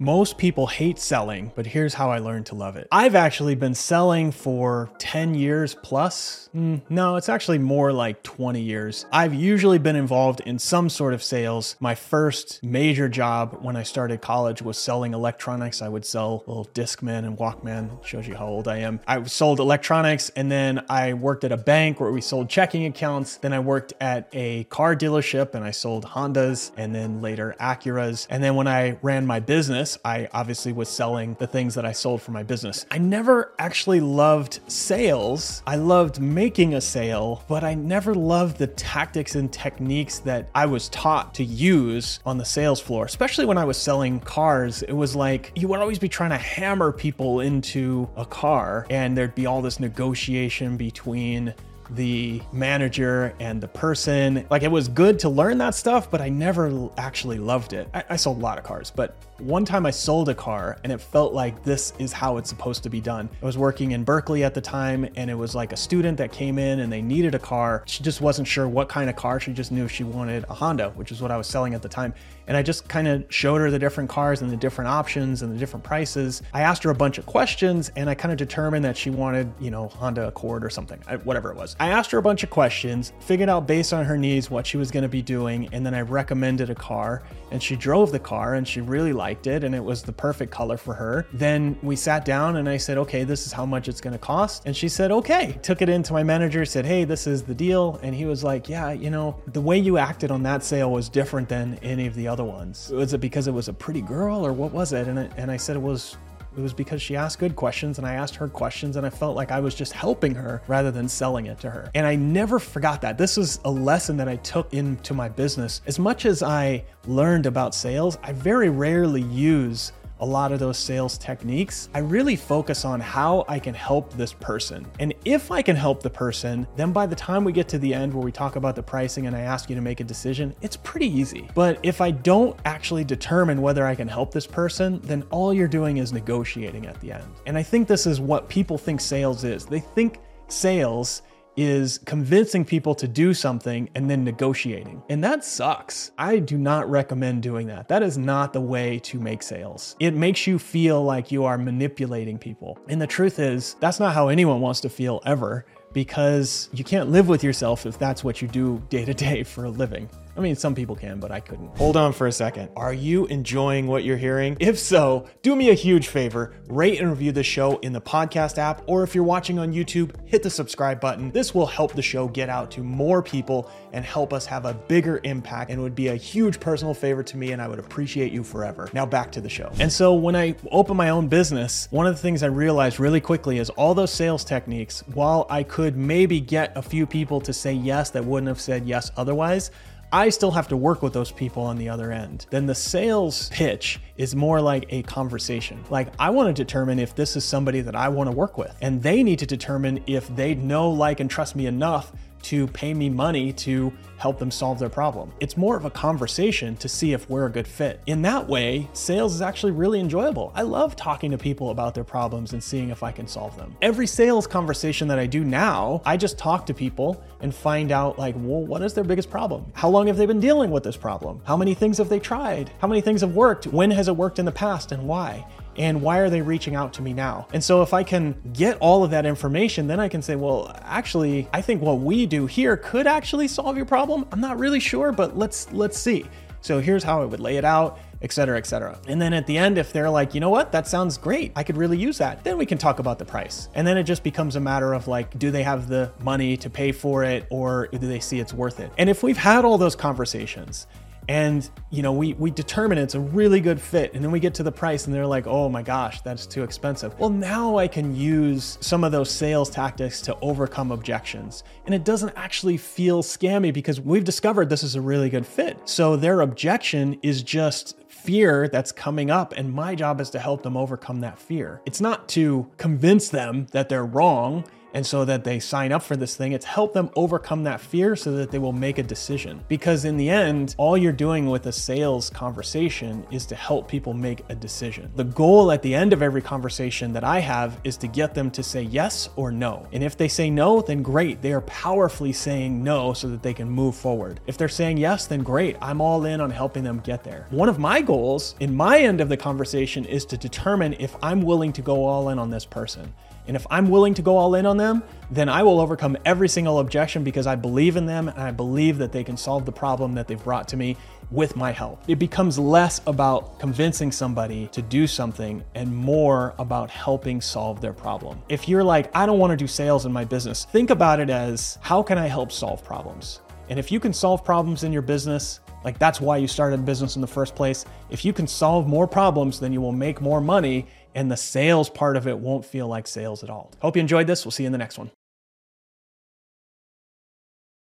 Most people hate selling, but here's how I learned to love it. I've actually been selling for 10 years plus. Mm, no, it's actually more like 20 years. I've usually been involved in some sort of sales. My first major job when I started college was selling electronics. I would sell little Discman and Walkman. Shows you how old I am. I sold electronics and then I worked at a bank where we sold checking accounts. Then I worked at a car dealership and I sold Hondas and then later Acuras. And then when I ran my business, business, I obviously was selling the things that I sold for my business. I never actually loved sales. I loved making a sale, but I never loved the tactics and techniques that I was taught to use on the sales floor, especially when I was selling cars. It was like you would always be trying to hammer people into a car, and there'd be all this negotiation between the manager and the person. Like it was good to learn that stuff, but I never actually loved it. I, I, sold a lot of cars, but one time I sold a car and it felt like this is how it's supposed to be done. I was working in Berkeley at the time and it was like a student that came in and they needed a car. She just wasn't sure what kind of car. She just knew she wanted a Honda, which is what I was selling at the time. And I just kind of showed her the different cars and the different options and the different prices. I asked her a bunch of questions and I kind of determined that she wanted, you know, Honda Accord or something, whatever it was. I asked her a bunch of questions, figured out based on her needs what she was going to be doing, and then I recommended a car. And she drove the car and she really liked it, and it was the perfect color for her. Then we sat down and I said, Okay, this is how much it's going to cost. And she said, Okay. Took it into my manager, said, Hey, this is the deal. And he was like, Yeah, you know, the way you acted on that sale was different than any of the other ones. Was it because it was a pretty girl or what was it? And I, and I said, It was it was because she asked good questions and I asked her questions and I felt like I was just helping her rather than selling it to her. And I never forgot that. This is a lesson that I took into my business. As much as I learned about sales, I very rarely use a lot of those sales techniques, I really focus on how I can help this person. And if I can help the person, then by the time we get to the end where we talk about the pricing and I ask you to make a decision, it's pretty easy. But if I don't actually determine whether I can help this person, then all you're doing is negotiating at the end. And I think this is what people think sales is. They think sales is convincing people to do something and then negotiating. And that sucks. I do not recommend doing that. That is not the way to make sales. It makes you feel like you are manipulating people. And the truth is, that's not how anyone wants to feel ever because you can't live with yourself if that's what you do day to day for a living. I mean, some people can, but I couldn't. Hold on for a second. Are you enjoying what you're hearing? If so, do me a huge favor rate and review the show in the podcast app, or if you're watching on YouTube, hit the subscribe button. This will help the show get out to more people and help us have a bigger impact and would be a huge personal favor to me, and I would appreciate you forever. Now, back to the show. And so, when I opened my own business, one of the things I realized really quickly is all those sales techniques, while I could maybe get a few people to say yes that wouldn't have said yes otherwise, I still have to work with those people on the other end. Then the sales pitch is more like a conversation. Like, I want to determine if this is somebody that I want to work with, and they need to determine if they know, like, and trust me enough to pay me money to help them solve their problem. It's more of a conversation to see if we're a good fit. In that way, sales is actually really enjoyable. I love talking to people about their problems and seeing if I can solve them. Every sales conversation that I do now, I just talk to people and find out like, well, what is their biggest problem? How long have they been dealing with this problem? How many things have they tried? How many things have worked? When has it worked in the past and why? And why are they reaching out to me now? And so if I can get all of that information, then I can say, well, actually, I think what we do here could actually solve your problem. I'm not really sure, but let's let's see. So here's how I would lay it out, et cetera, et cetera. And then at the end, if they're like, you know what, that sounds great, I could really use that, then we can talk about the price. And then it just becomes a matter of like, do they have the money to pay for it or do they see it's worth it? And if we've had all those conversations and you know we we determine it's a really good fit. And then we get to the price and they're like oh my gosh that's too expensive. Well now i can use some of those sales tactics to overcome objections. And it doesn't actually feel scammy because we've discovered this is a really good fit. So their objection is just fear that's coming up, and my job is to help them overcome that fear. It's not to convince them that they're wrong, and so that they sign up for this thing. It's help them overcome that fear so that they will make a decision. Because in the end, all you're doing with a sales conversation is to help people make a decision. The goal at the end of every conversation that I have is to get them to say yes or no. And if they say no, then great. They are powerfully saying no so that they can move forward. If they're saying yes, then great. I'm all in on helping them get there. One of my goals in my end of the conversation is to determine if I'm willing to go all in on this person. And if I'm willing to go all in on them, then I will overcome every single objection because I believe in them and I believe that they can solve the problem that they've brought to me with my help. It becomes less about convincing somebody to do something and more about helping solve their problem. If you're like, I don't want to do sales in my business, think about it as how can I help solve problems? And if you can solve problems in your business, like that's why you started a business in the first place. If you can solve more problems, then you will make more money and the sales part of it won't feel like sales at all. Hope you enjoyed this. We'll see you in the next one.